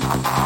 Bye.